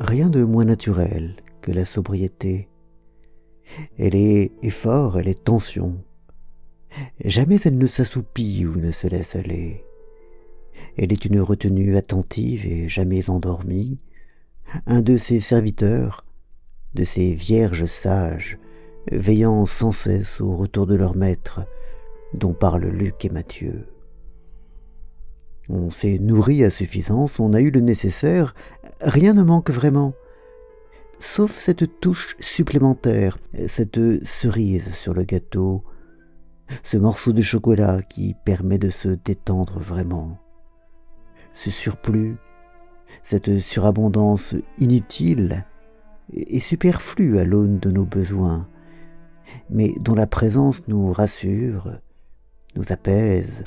rien de moins naturel que la sobriété. Elle est effort, elle est tension. Jamais elle ne s'assoupit ou ne se laisse aller. Elle est une retenue attentive et jamais endormie, un de ses serviteurs, de ces vierges sages, veillant sans cesse au retour de leur maître, dont parlent Luc et Matthieu. On s'est nourri à suffisance, on a eu le nécessaire, rien ne manque vraiment, sauf cette touche supplémentaire, cette cerise sur le gâteau, ce morceau de chocolat qui permet de se détendre vraiment, ce surplus, cette surabondance inutile et superflue à l'aune de nos besoins, mais dont la présence nous rassure, nous apaise,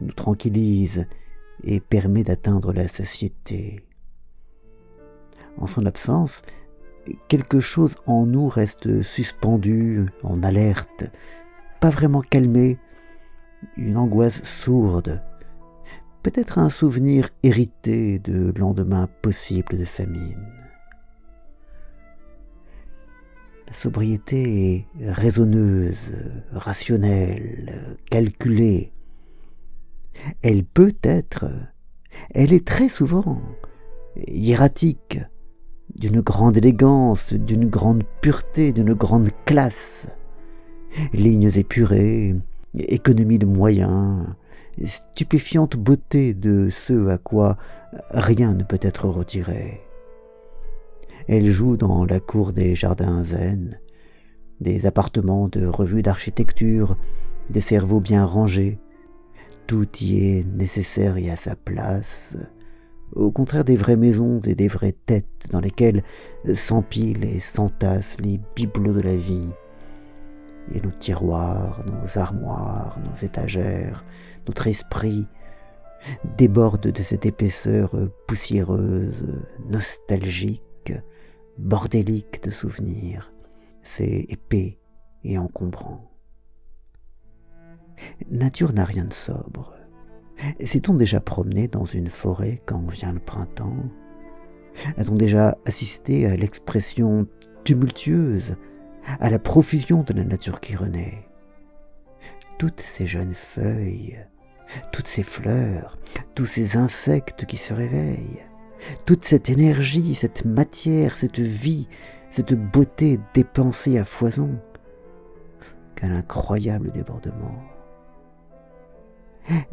nous tranquillise et permet d'atteindre la satiété. En son absence, quelque chose en nous reste suspendu, en alerte, pas vraiment calmé, une angoisse sourde, peut-être un souvenir hérité de lendemains possibles de famine. La sobriété est raisonneuse, rationnelle, calculée. Elle peut être, elle est très souvent hiératique, d'une grande élégance, d'une grande pureté, d'une grande classe. Lignes épurées, économie de moyens, stupéfiante beauté de ce à quoi rien ne peut être retiré. Elle joue dans la cour des jardins zen, des appartements de revues d'architecture, des cerveaux bien rangés. Tout y est nécessaire et à sa place, au contraire des vraies maisons et des vraies têtes dans lesquelles s'empilent et s'entassent les bibelots de la vie. Et nos tiroirs, nos armoires, nos étagères, notre esprit débordent de cette épaisseur poussiéreuse, nostalgique, bordélique de souvenirs. C'est épais et encombrant. Nature n'a rien de sobre. S'est-on déjà promené dans une forêt quand vient le printemps? A-t-on déjà assisté à l'expression tumultueuse, à la profusion de la nature qui renaît? Toutes ces jeunes feuilles, toutes ces fleurs, tous ces insectes qui se réveillent, toute cette énergie, cette matière, cette vie, cette beauté dépensée à foison. Quel incroyable débordement.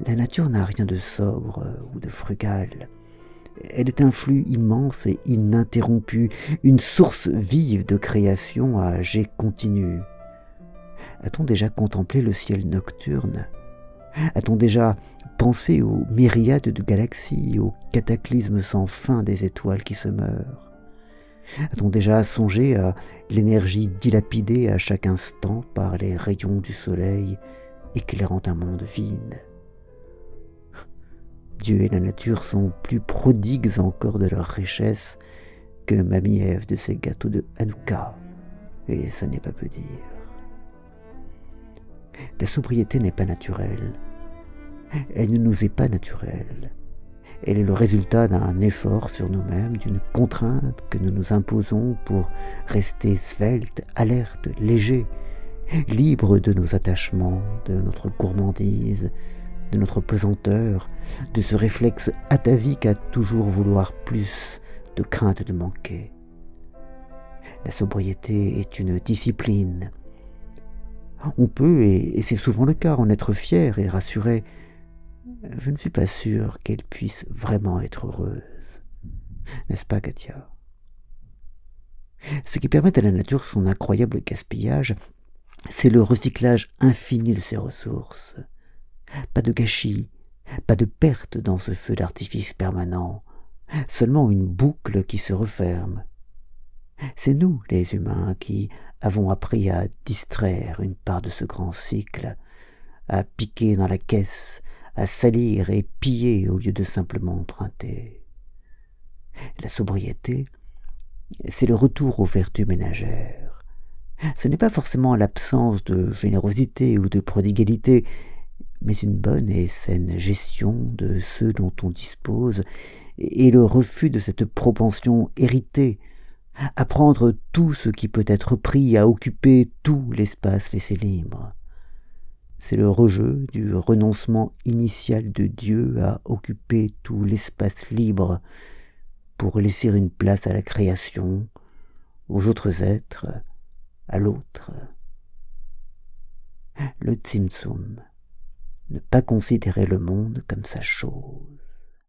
La nature n'a rien de sobre ou de frugal. Elle est un flux immense et ininterrompu, une source vive de création à jet continu. A-t-on déjà contemplé le ciel nocturne? A-t-on déjà pensé aux myriades de galaxies, aux cataclysmes sans fin des étoiles qui se meurent? A-t-on déjà songé à l'énergie dilapidée à chaque instant par les rayons du soleil éclairant un monde vide? Dieu et la nature sont plus prodigues encore de leur richesse que Mamie Ève de ses gâteaux de Hanouka, et ça n'est pas peu dire. La sobriété n'est pas naturelle, elle ne nous est pas naturelle. Elle est le résultat d'un effort sur nous-mêmes, d'une contrainte que nous nous imposons pour rester svelte, alerte, léger, libre de nos attachements, de notre gourmandise, de notre pesanteur, de ce réflexe atavique à toujours vouloir plus, de crainte de manquer. La sobriété est une discipline. On peut, et c'est souvent le cas, en être fier et rassuré, je ne suis pas sûr qu'elle puisse vraiment être heureuse. N'est-ce pas, Katia? Ce qui permet à la nature son incroyable gaspillage, c'est le recyclage infini de ses ressources. Pas de gâchis, pas de perte dans ce feu d'artifice permanent, seulement une boucle qui se referme. C'est nous, les humains, qui avons appris à distraire une part de ce grand cycle, à piquer dans la caisse, à salir et piller au lieu de simplement emprunter. La sobriété, c'est le retour aux vertus ménagères. Ce n'est pas forcément l'absence de générosité ou de prodigalité, mais une bonne et saine gestion de ceux dont on dispose et le refus de cette propension héritée à prendre tout ce qui peut être pris, à occuper tout l'espace laissé libre. C'est le rejet du renoncement initial de Dieu à occuper tout l'espace libre pour laisser une place à la création, aux autres êtres, à l'autre. Le Tsimtsum, ne pas considérer le monde comme sa chose.